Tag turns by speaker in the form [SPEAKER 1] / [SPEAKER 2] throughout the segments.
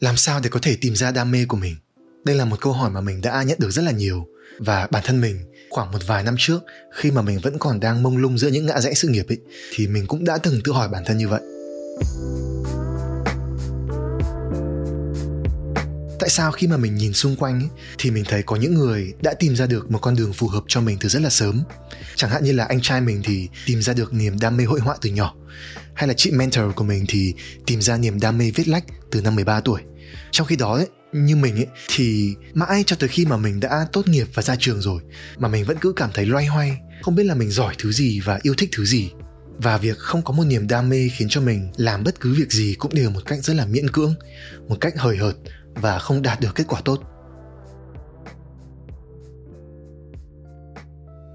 [SPEAKER 1] làm sao để có thể tìm ra đam mê của mình? Đây là một câu hỏi mà mình đã nhận được rất là nhiều. Và bản thân mình, khoảng một vài năm trước, khi mà mình vẫn còn đang mông lung giữa những ngã rẽ sự nghiệp ấy, thì mình cũng đã từng tự hỏi bản thân như vậy. Tại sao khi mà mình nhìn xung quanh ấy, thì mình thấy có những người đã tìm ra được một con đường phù hợp cho mình từ rất là sớm? Chẳng hạn như là anh trai mình thì tìm ra được niềm đam mê hội họa từ nhỏ hay là chị mentor của mình thì tìm ra niềm đam mê viết lách từ năm 13 tuổi. Trong khi đó ấy, như mình ấy thì mãi cho tới khi mà mình đã tốt nghiệp và ra trường rồi mà mình vẫn cứ cảm thấy loay hoay không biết là mình giỏi thứ gì và yêu thích thứ gì. Và việc không có một niềm đam mê khiến cho mình làm bất cứ việc gì cũng đều một cách rất là miễn cưỡng một cách hời hợt và không đạt được kết quả tốt.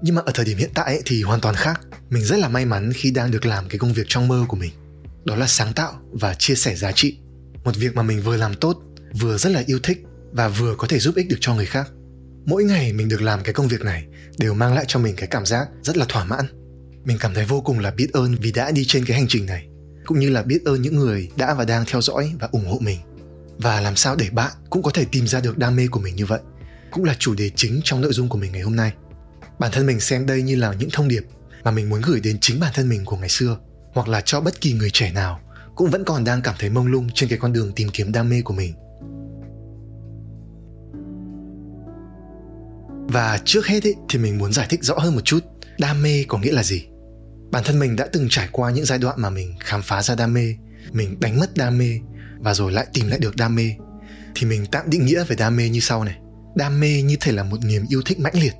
[SPEAKER 1] Nhưng mà ở thời điểm hiện tại ấy, thì hoàn toàn khác. Mình rất là may mắn khi đang được làm cái công việc trong mơ của mình. Đó là sáng tạo và chia sẻ giá trị. Một việc mà mình vừa làm tốt vừa rất là yêu thích và vừa có thể giúp ích được cho người khác. Mỗi ngày mình được làm cái công việc này đều mang lại cho mình cái cảm giác rất là thỏa mãn. Mình cảm thấy vô cùng là biết ơn vì đã đi trên cái hành trình này cũng như là biết ơn những người đã và đang theo dõi và ủng hộ mình và làm sao để bạn cũng có thể tìm ra được đam mê của mình như vậy cũng là chủ đề chính trong nội dung của mình ngày hôm nay. Bản thân mình xem đây như là những thông điệp mà mình muốn gửi đến chính bản thân mình của ngày xưa hoặc là cho bất kỳ người trẻ nào cũng vẫn còn đang cảm thấy mông lung trên cái con đường tìm kiếm đam mê của mình. Và trước hết ý, thì mình muốn giải thích rõ hơn một chút đam mê có nghĩa là gì? Bản thân mình đã từng trải qua những giai đoạn mà mình khám phá ra đam mê mình đánh mất đam mê và rồi lại tìm lại được đam mê. Thì mình tạm định nghĩa về đam mê như sau này. Đam mê như thể là một niềm yêu thích mãnh liệt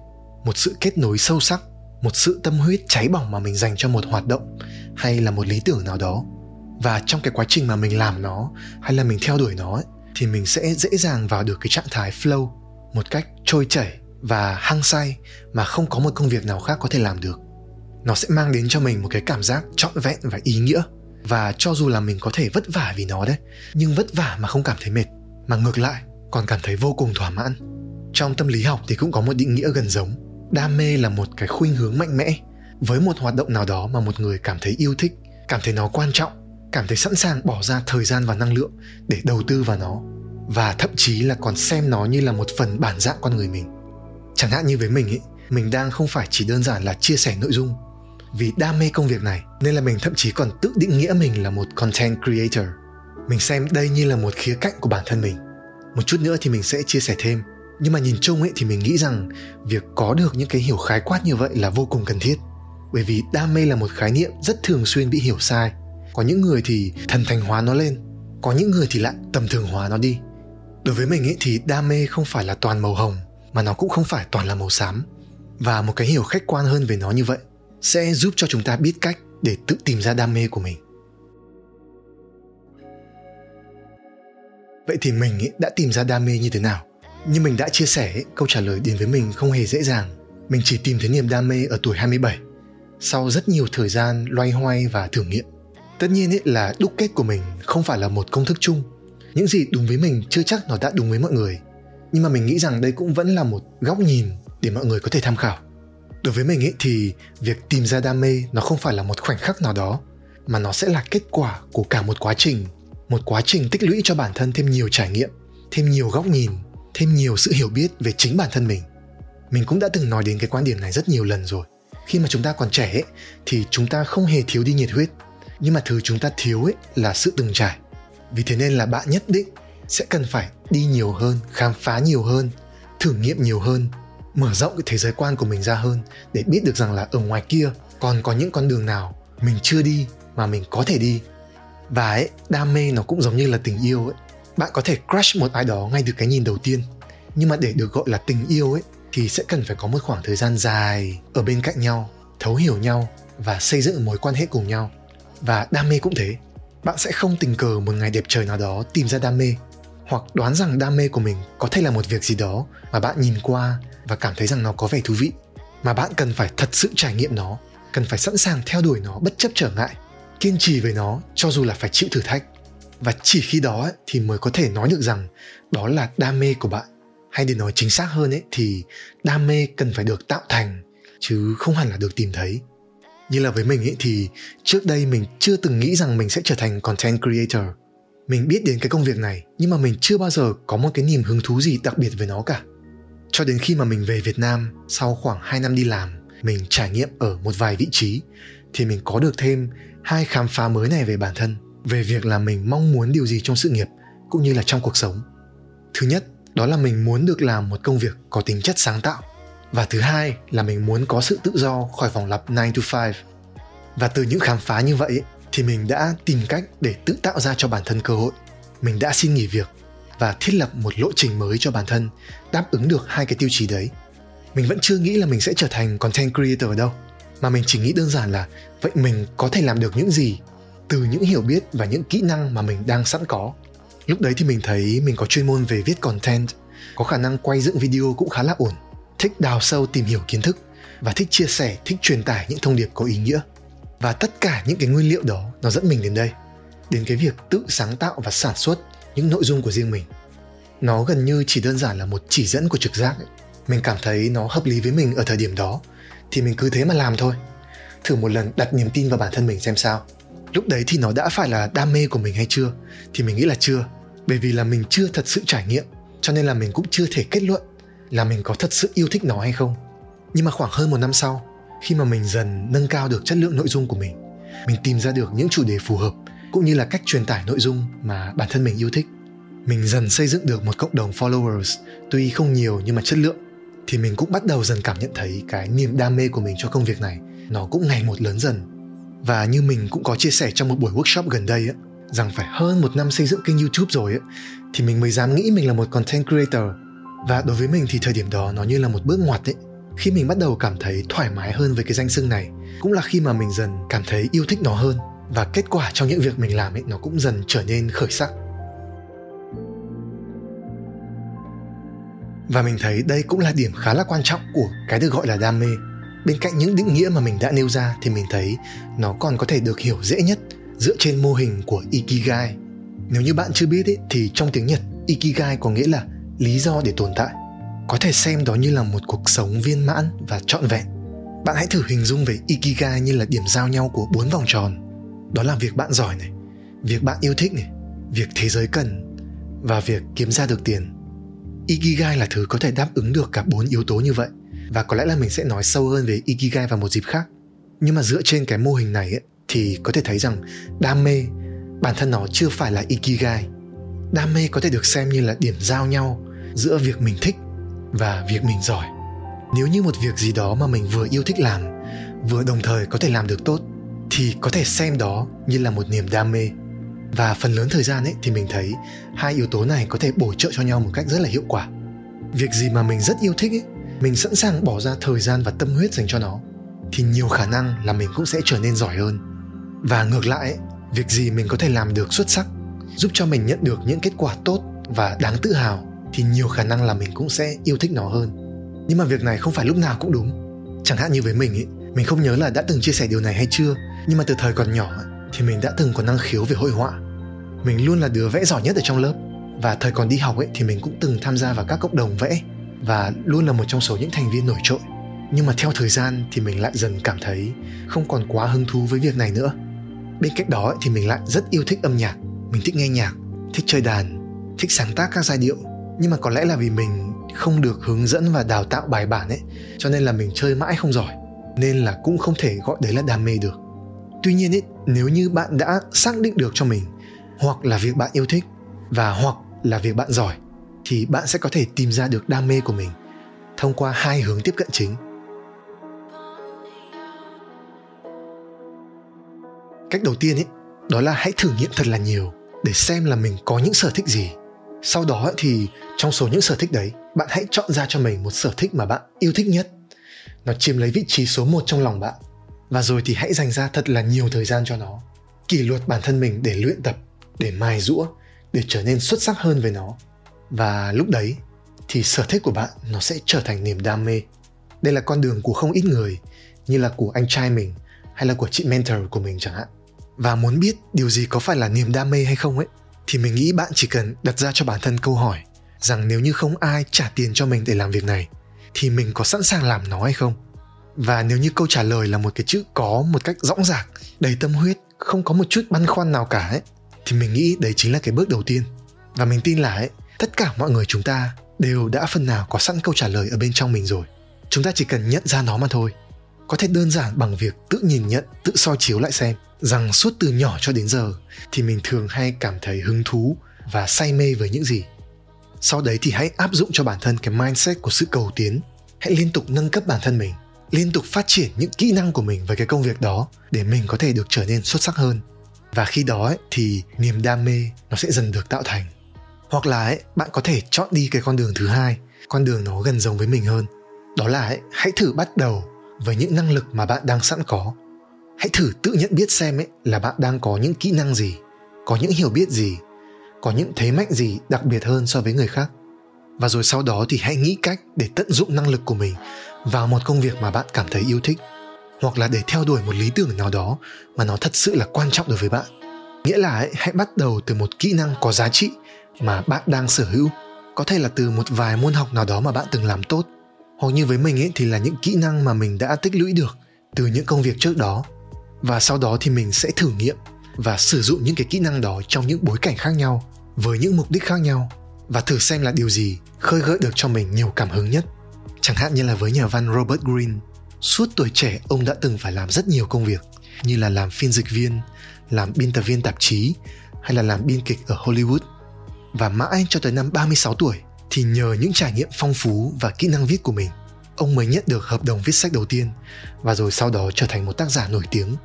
[SPEAKER 1] một sự kết nối sâu sắc một sự tâm huyết cháy bỏng mà mình dành cho một hoạt động hay là một lý tưởng nào đó. Và trong cái quá trình mà mình làm nó hay là mình theo đuổi nó ấy, thì mình sẽ dễ dàng vào được cái trạng thái flow một cách trôi chảy và hăng say mà không có một công việc nào khác có thể làm được. Nó sẽ mang đến cho mình một cái cảm giác trọn vẹn và ý nghĩa và cho dù là mình có thể vất vả vì nó đấy, nhưng vất vả mà không cảm thấy mệt, mà ngược lại còn cảm thấy vô cùng thỏa mãn. Trong tâm lý học thì cũng có một định nghĩa gần giống. Đam mê là một cái khuynh hướng mạnh mẽ. Với một hoạt động nào đó mà một người cảm thấy yêu thích, cảm thấy nó quan trọng, cảm thấy sẵn sàng bỏ ra thời gian và năng lượng để đầu tư vào nó, và thậm chí là còn xem nó như là một phần bản dạng con người mình. Chẳng hạn như với mình ấy mình đang không phải chỉ đơn giản là chia sẻ nội dung vì đam mê công việc này, nên là mình thậm chí còn tự định nghĩa mình là một content creator. Mình xem đây như là một khía cạnh của bản thân mình. Một chút nữa thì mình sẽ chia sẻ thêm. Nhưng mà nhìn chung ấy thì mình nghĩ rằng việc có được những cái hiểu khái quát như vậy là vô cùng cần thiết. Bởi vì đam mê là một khái niệm rất thường xuyên bị hiểu sai. Có những người thì thần thành hóa nó lên, có những người thì lại tầm thường hóa nó đi. Đối với mình ấy thì đam mê không phải là toàn màu hồng, mà nó cũng không phải toàn là màu xám. Và một cái hiểu khách quan hơn về nó như vậy sẽ giúp cho chúng ta biết cách để tự tìm ra đam mê của mình. Vậy thì mình ấy đã tìm ra đam mê như thế nào? Như mình đã chia sẻ câu trả lời đến với mình không hề dễ dàng. Mình chỉ tìm thấy niềm đam mê ở tuổi 27 sau rất nhiều thời gian loay hoay và thử nghiệm. Tất nhiên ấy là đúc kết của mình không phải là một công thức chung. Những gì đúng với mình chưa chắc nó đã đúng với mọi người. Nhưng mà mình nghĩ rằng đây cũng vẫn là một góc nhìn để mọi người có thể tham khảo đối với mình ấy thì việc tìm ra đam mê nó không phải là một khoảnh khắc nào đó mà nó sẽ là kết quả của cả một quá trình. Một quá trình tích lũy cho bản thân thêm nhiều trải nghiệm thêm nhiều góc nhìn thêm nhiều sự hiểu biết về chính bản thân mình. Mình cũng đã từng nói đến cái quan điểm này rất nhiều lần rồi. Khi mà chúng ta còn trẻ ấy, thì chúng ta không hề thiếu đi nhiệt huyết. Nhưng mà thứ chúng ta thiếu ấy là sự từng trải. Vì thế nên là bạn nhất định sẽ cần phải đi nhiều hơn khám phá nhiều hơn thử nghiệm nhiều hơn mở rộng cái thế giới quan của mình ra hơn để biết được rằng là ở ngoài kia còn có những con đường nào mình chưa đi mà mình có thể đi. Và ấy, đam mê nó cũng giống như là tình yêu ấy. Bạn có thể crush một ai đó ngay từ cái nhìn đầu tiên. Nhưng mà để được gọi là tình yêu ấy, thì sẽ cần phải có một khoảng thời gian dài ở bên cạnh nhau, thấu hiểu nhau và xây dựng mối quan hệ cùng nhau. Và đam mê cũng thế. Bạn sẽ không tình cờ một ngày đẹp trời nào đó tìm ra đam mê hoặc đoán rằng đam mê của mình có thể là một việc gì đó mà bạn nhìn qua và cảm thấy rằng nó có vẻ thú vị. Mà bạn cần phải thật sự trải nghiệm nó, cần phải sẵn sàng theo đuổi nó bất chấp trở ngại, kiên trì với nó cho dù là phải chịu thử thách. Và chỉ khi đó thì mới có thể nói được rằng đó là đam mê của bạn. Hay để nói chính xác hơn ấy, thì đam mê cần phải được tạo thành, chứ không hẳn là được tìm thấy. Như là với mình ấy, thì trước đây mình chưa từng nghĩ rằng mình sẽ trở thành content creator mình biết đến cái công việc này, nhưng mà mình chưa bao giờ có một cái niềm hứng thú gì đặc biệt với nó cả. Cho đến khi mà mình về Việt Nam, sau khoảng 2 năm đi làm, mình trải nghiệm ở một vài vị trí, thì mình có được thêm hai khám phá mới này về bản thân, về việc là mình mong muốn điều gì trong sự nghiệp, cũng như là trong cuộc sống. Thứ nhất, đó là mình muốn được làm một công việc có tính chất sáng tạo. Và thứ hai là mình muốn có sự tự do khỏi vòng lặp 9 to 5 và từ những khám phá như vậy thì mình đã tìm cách để tự tạo ra cho bản thân cơ hội. Mình đã xin nghỉ việc và thiết lập một lộ trình mới cho bản thân, đáp ứng được hai cái tiêu chí đấy. Mình vẫn chưa nghĩ là mình sẽ trở thành content creator đâu, mà mình chỉ nghĩ đơn giản là vậy mình có thể làm được những gì từ những hiểu biết và những kỹ năng mà mình đang sẵn có. Lúc đấy thì mình thấy mình có chuyên môn về viết content, có khả năng quay dựng video cũng khá là ổn, thích đào sâu tìm hiểu kiến thức và thích chia sẻ, thích truyền tải những thông điệp có ý nghĩa và tất cả những cái nguyên liệu đó nó dẫn mình đến đây, đến cái việc tự sáng tạo và sản xuất những nội dung của riêng mình. Nó gần như chỉ đơn giản là một chỉ dẫn của trực giác ấy. mình cảm thấy nó hợp lý với mình ở thời điểm đó, thì mình cứ thế mà làm thôi. Thử một lần đặt niềm tin vào bản thân mình xem sao. Lúc đấy thì nó đã phải là đam mê của mình hay chưa? Thì mình nghĩ là chưa. Bởi vì là mình chưa thật sự trải nghiệm, cho nên là mình cũng chưa thể kết luận là mình có thật sự yêu thích nó hay không. Nhưng mà khoảng hơn một năm sau khi mà mình dần nâng cao được chất lượng nội dung của mình mình tìm ra được những chủ đề phù hợp cũng như là cách truyền tải nội dung mà bản thân mình yêu thích. Mình dần xây dựng được một cộng đồng followers, tuy không nhiều nhưng mà chất lượng, thì mình cũng bắt đầu dần cảm nhận thấy cái niềm đam mê của mình cho công việc này, nó cũng ngày một lớn dần. Và như mình cũng có chia sẻ trong một buổi workshop gần đây á, rằng phải hơn một năm xây dựng kênh youtube rồi á, thì mình mới dám nghĩ mình là một content creator. Và đối với mình thì thời điểm đó nó như là một bước ngoặt ấy khi mình bắt đầu cảm thấy thoải mái hơn với cái danh xưng này cũng là khi mà mình dần cảm thấy yêu thích nó hơn. Và kết quả trong những việc mình làm ấy nó cũng dần trở nên khởi sắc. Và mình thấy đây cũng là điểm khá là quan trọng của cái được gọi là đam mê. Bên cạnh những định nghĩa mà mình đã nêu ra thì mình thấy nó còn có thể được hiểu dễ nhất dựa trên mô hình của ikigai. Nếu như bạn chưa biết ấy, thì trong tiếng nhật ikigai có nghĩa là lý do để tồn tại có thể xem đó như là một cuộc sống viên mãn và trọn vẹn. Bạn hãy thử hình dung về ikigai như là điểm giao nhau của bốn vòng tròn. Đó là việc bạn giỏi này việc bạn yêu thích này việc thế giới cần và việc kiếm ra được tiền. Ikigai là thứ có thể đáp ứng được cả bốn yếu tố như vậy và có lẽ là mình sẽ nói sâu hơn về ikigai vào một dịp khác. Nhưng mà dựa trên cái mô hình này ấy, thì có thể thấy rằng đam mê bản thân nó chưa phải là ikigai. Đam mê có thể được xem như là điểm giao nhau giữa việc mình thích và việc mình giỏi. Nếu như một việc gì đó mà mình vừa yêu thích làm vừa đồng thời có thể làm được tốt thì có thể xem đó như là một niềm đam mê. Và phần lớn thời gian ấy thì mình thấy hai yếu tố này có thể bổ trợ cho nhau một cách rất là hiệu quả. Việc gì mà mình rất yêu thích ấy mình sẵn sàng bỏ ra thời gian và tâm huyết dành cho nó thì nhiều khả năng là mình cũng sẽ trở nên giỏi hơn. Và ngược lại ấy, việc gì mình có thể làm được xuất sắc giúp cho mình nhận được những kết quả tốt và đáng tự hào thì nhiều khả năng là mình cũng sẽ yêu thích nó hơn. Nhưng mà việc này không phải lúc nào cũng đúng. Chẳng hạn như với mình ấy mình không nhớ là đã từng chia sẻ điều này hay chưa, nhưng mà từ thời còn nhỏ thì mình đã từng có năng khiếu về hội họa. Mình luôn là đứa vẽ giỏi nhất ở trong lớp. Và thời còn đi học ấy, thì mình cũng từng tham gia vào các cộng đồng vẽ và luôn là một trong số những thành viên nổi trội. Nhưng mà theo thời gian thì mình lại dần cảm thấy không còn quá hứng thú với việc này nữa. Bên cạnh đó thì mình lại rất yêu thích âm nhạc. Mình thích nghe nhạc, thích chơi đàn, thích sáng tác các giai điệu nhưng mà có lẽ là vì mình không được hướng dẫn và đào tạo bài bản ấy, cho nên là mình chơi mãi không giỏi, nên là cũng không thể gọi đấy là đam mê được. Tuy nhiên ấy, nếu như bạn đã xác định được cho mình, hoặc là việc bạn yêu thích, và hoặc là việc bạn giỏi, thì bạn sẽ có thể tìm ra được đam mê của mình thông qua hai hướng tiếp cận chính. Cách đầu tiên ấy, đó là hãy thử nghiệm thật là nhiều để xem là mình có những sở thích gì sau đó thì trong số những sở thích đấy, bạn hãy chọn ra cho mình một sở thích mà bạn yêu thích nhất. Nó chiếm lấy vị trí số 1 trong lòng bạn. Và rồi thì hãy dành ra thật là nhiều thời gian cho nó. Kỷ luật bản thân mình để luyện tập, để mài rũa để trở nên xuất sắc hơn với nó. Và lúc đấy thì sở thích của bạn nó sẽ trở thành niềm đam mê. Đây là con đường của không ít người, như là của anh trai mình hay là của chị mentor của mình chẳng hạn. Và muốn biết điều gì có phải là niềm đam mê hay không ấy thì mình nghĩ bạn chỉ cần đặt ra cho bản thân câu hỏi rằng nếu như không ai trả tiền cho mình để làm việc này thì mình có sẵn sàng làm nó hay không? Và nếu như câu trả lời là một cái chữ có một cách rõ ràng đầy tâm huyết không có một chút băn khoăn nào cả ấy thì mình nghĩ đấy chính là cái bước đầu tiên. Và mình tin là ấy, tất cả mọi người chúng ta đều đã phần nào có sẵn câu trả lời ở bên trong mình rồi. Chúng ta chỉ cần nhận ra nó mà thôi có thể đơn giản bằng việc tự nhìn nhận tự soi chiếu lại xem rằng suốt từ nhỏ cho đến giờ thì mình thường hay cảm thấy hứng thú và say mê với những gì. Sau đấy thì hãy áp dụng cho bản thân cái mindset của sự cầu tiến. Hãy liên tục nâng cấp bản thân mình liên tục phát triển những kỹ năng của mình với cái công việc đó để mình có thể được trở nên xuất sắc hơn. Và khi đó ấy, thì niềm đam mê nó sẽ dần được tạo thành. Hoặc là ấy, bạn có thể chọn đi cái con đường thứ hai con đường nó gần giống với mình hơn. Đó là ấy, hãy thử bắt đầu với những năng lực mà bạn đang sẵn có. Hãy thử tự nhận biết xem ấy là bạn đang có những kỹ năng gì có những hiểu biết gì có những thế mạnh gì đặc biệt hơn so với người khác. Và rồi sau đó thì hãy nghĩ cách để tận dụng năng lực của mình vào một công việc mà bạn cảm thấy yêu thích hoặc là để theo đuổi một lý tưởng nào đó mà nó thật sự là quan trọng đối với bạn. Nghĩa là ấy, hãy bắt đầu từ một kỹ năng có giá trị mà bạn đang sở hữu. Có thể là từ một vài môn học nào đó mà bạn từng làm tốt hoặc như với mình ấy, thì là những kỹ năng mà mình đã tích lũy được từ những công việc trước đó và sau đó thì mình sẽ thử nghiệm và sử dụng những cái kỹ năng đó trong những bối cảnh khác nhau, với những mục đích khác nhau, và thử xem là điều gì khơi gợi được cho mình nhiều cảm hứng nhất chẳng hạn như là với nhà văn robert greene, suốt tuổi trẻ ông đã từng phải làm rất nhiều công việc, như là làm phiên dịch viên, làm biên tập viên tạp chí, hay là làm biên kịch ở Hollywood. Và mãi cho tới năm 36 tuổi thì nhờ những trải nghiệm phong phú và kỹ năng viết của mình, ông mới nhận được hợp đồng viết sách đầu tiên và rồi sau đó trở thành một tác giả nổi tiếng.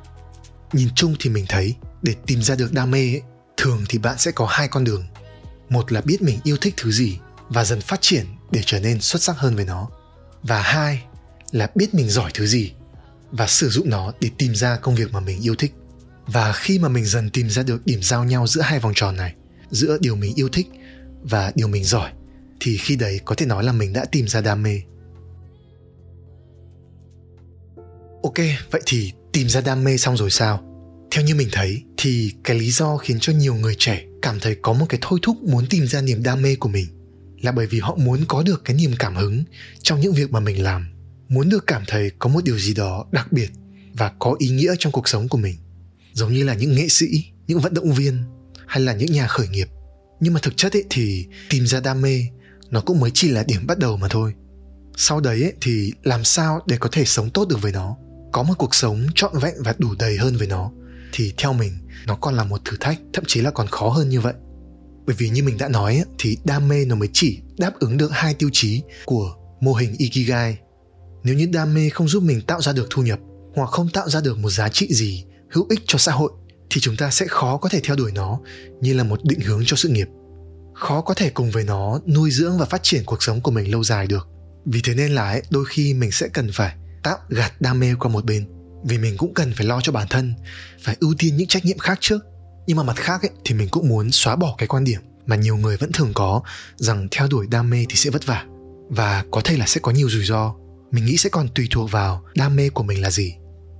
[SPEAKER 1] Nhìn chung thì mình thấy để tìm ra được đam mê ấy, thường thì bạn sẽ có hai con đường. Một là biết mình yêu thích thứ gì và dần phát triển để trở nên xuất sắc hơn với nó. Và hai là biết mình giỏi thứ gì và sử dụng nó để tìm ra công việc mà mình yêu thích và khi mà mình dần tìm ra được điểm giao nhau giữa hai vòng tròn này giữa điều mình yêu thích và điều mình giỏi thì khi đấy có thể nói là mình đã tìm ra đam mê. Ok, vậy thì tìm ra đam mê xong rồi sao? Theo như mình thấy, thì cái lý do khiến cho nhiều người trẻ cảm thấy có một cái thôi thúc muốn tìm ra niềm đam mê của mình là bởi vì họ muốn có được cái niềm cảm hứng trong những việc mà mình làm, muốn được cảm thấy có một điều gì đó đặc biệt và có ý nghĩa trong cuộc sống của mình. Giống như là những nghệ sĩ, những vận động viên hay là những nhà khởi nghiệp. Nhưng mà thực chất ấy thì tìm ra đam mê nó cũng mới chỉ là điểm bắt đầu mà thôi. Sau đấy ấy, thì làm sao để có thể sống tốt được với nó? Có một cuộc sống trọn vẹn và đủ đầy hơn với nó thì theo mình nó còn là một thử thách thậm chí là còn khó hơn như vậy. Bởi vì như mình đã nói ấy, thì đam mê nó mới chỉ đáp ứng được hai tiêu chí của mô hình ikigai. Nếu như đam mê không giúp mình tạo ra được thu nhập hoặc không tạo ra được một giá trị gì hữu ích cho xã hội thì chúng ta sẽ khó có thể theo đuổi nó như là một định hướng cho sự nghiệp khó có thể cùng với nó nuôi dưỡng và phát triển cuộc sống của mình lâu dài được. Vì thế nên là ấy, đôi khi mình sẽ cần phải tạm gạt đam mê qua một bên. Vì mình cũng cần phải lo cho bản thân phải ưu tiên những trách nhiệm khác trước nhưng mà mặt khác ấy, thì mình cũng muốn xóa bỏ cái quan điểm mà nhiều người vẫn thường có rằng theo đuổi đam mê thì sẽ vất vả. Và có thể là sẽ có nhiều rủi ro. Mình nghĩ sẽ còn tùy thuộc vào đam mê của mình là gì.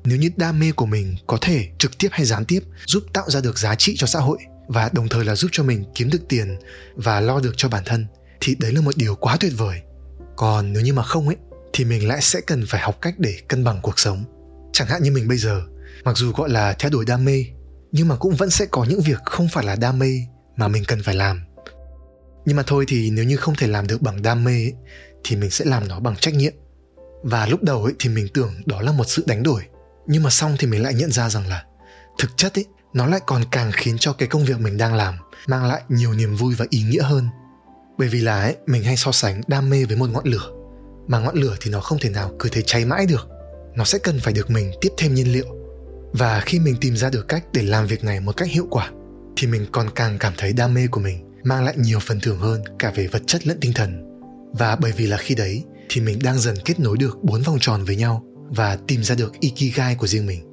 [SPEAKER 1] Nếu như đam mê của mình có thể trực tiếp hay gián tiếp giúp tạo ra được giá trị cho xã hội và đồng thời là giúp cho mình kiếm được tiền và lo được cho bản thân thì đấy là một điều quá tuyệt vời. Còn nếu như mà không ấy thì mình lại sẽ cần phải học cách để cân bằng cuộc sống. Chẳng hạn như mình bây giờ mặc dù gọi là theo đuổi đam mê nhưng mà cũng vẫn sẽ có những việc không phải là đam mê mà mình cần phải làm. Nhưng mà thôi thì nếu như không thể làm được bằng đam mê ấy, thì mình sẽ làm nó bằng trách nhiệm. Và lúc đầu ấy thì mình tưởng đó là một sự đánh đổi nhưng mà xong thì mình lại nhận ra rằng là thực chất ấy nó lại còn càng khiến cho cái công việc mình đang làm mang lại nhiều niềm vui và ý nghĩa hơn. Bởi vì là ấy, mình hay so sánh đam mê với một ngọn lửa, mà ngọn lửa thì nó không thể nào cứ thế cháy mãi được. Nó sẽ cần phải được mình tiếp thêm nhiên liệu. Và khi mình tìm ra được cách để làm việc này một cách hiệu quả, thì mình còn càng cảm thấy đam mê của mình mang lại nhiều phần thưởng hơn cả về vật chất lẫn tinh thần. Và bởi vì là khi đấy, thì mình đang dần kết nối được bốn vòng tròn với nhau và tìm ra được ikigai của riêng mình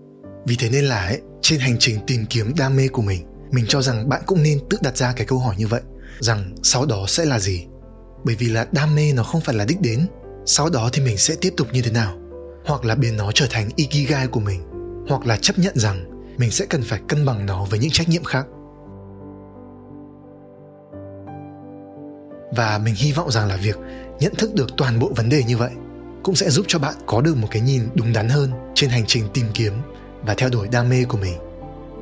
[SPEAKER 1] vì thế nên là ấy, trên hành trình tìm kiếm đam mê của mình mình cho rằng bạn cũng nên tự đặt ra cái câu hỏi như vậy rằng sau đó sẽ là gì? Bởi vì là đam mê nó không phải là đích đến. Sau đó thì mình sẽ tiếp tục như thế nào? Hoặc là biến nó trở thành ikigai của mình hoặc là chấp nhận rằng mình sẽ cần phải cân bằng nó với những trách nhiệm khác. Và mình hy vọng rằng là việc nhận thức được toàn bộ vấn đề như vậy cũng sẽ giúp cho bạn có được một cái nhìn đúng đắn hơn trên hành trình tìm kiếm và theo đuổi đam mê của mình.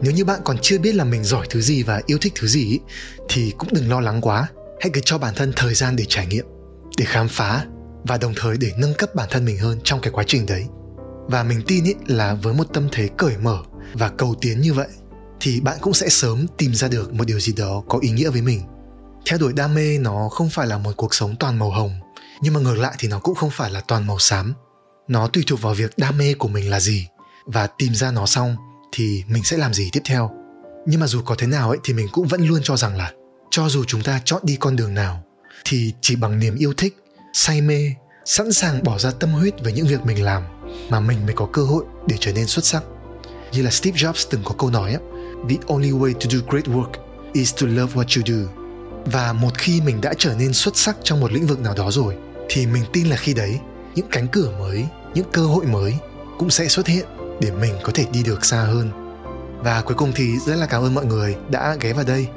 [SPEAKER 1] Nếu như bạn còn chưa biết là mình giỏi thứ gì và yêu thích thứ gì thì cũng đừng lo lắng quá. Hãy cứ cho bản thân thời gian để trải nghiệm, để khám phá, và đồng thời để nâng cấp bản thân mình hơn trong cái quá trình đấy. Và mình tin ý là với một tâm thế cởi mở và cầu tiến như vậy, thì bạn cũng sẽ sớm tìm ra được một điều gì đó có ý nghĩa với mình. Theo đuổi đam mê nó không phải là một cuộc sống toàn màu hồng, nhưng mà ngược lại thì nó cũng không phải là toàn màu xám. Nó tùy thuộc vào việc đam mê của mình là gì và tìm ra nó xong thì mình sẽ làm gì tiếp theo? Nhưng mà dù có thế nào ấy thì mình cũng vẫn luôn cho rằng là cho dù chúng ta chọn đi con đường nào thì chỉ bằng niềm yêu thích say mê sẵn sàng bỏ ra tâm huyết với những việc mình làm mà mình mới có cơ hội để trở nên xuất sắc. Như là Steve Jobs từng có câu nói ấy, the only way to do great work is to love what you do. Và một khi mình đã trở nên xuất sắc trong một lĩnh vực nào đó rồi thì mình tin là khi đấy những cánh cửa mới những cơ hội mới cũng sẽ xuất hiện để mình có thể đi được xa hơn. Và cuối cùng thì rất là cảm ơn mọi người đã ghé vào đây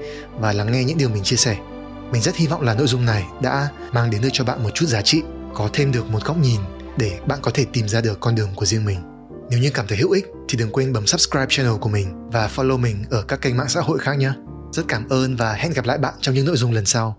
[SPEAKER 1] và lắng nghe những điều mình chia sẻ. Mình rất hy vọng là nội dung này đã mang đến được cho bạn một chút giá trị, có thêm được một góc nhìn để bạn có thể tìm ra được con đường của riêng mình. Nếu như cảm thấy hữu ích thì đừng quên bấm subscribe channel của mình và follow mình ở các kênh mạng xã hội khác nhé. Rất cảm ơn và hẹn gặp lại bạn trong những nội dung lần sau.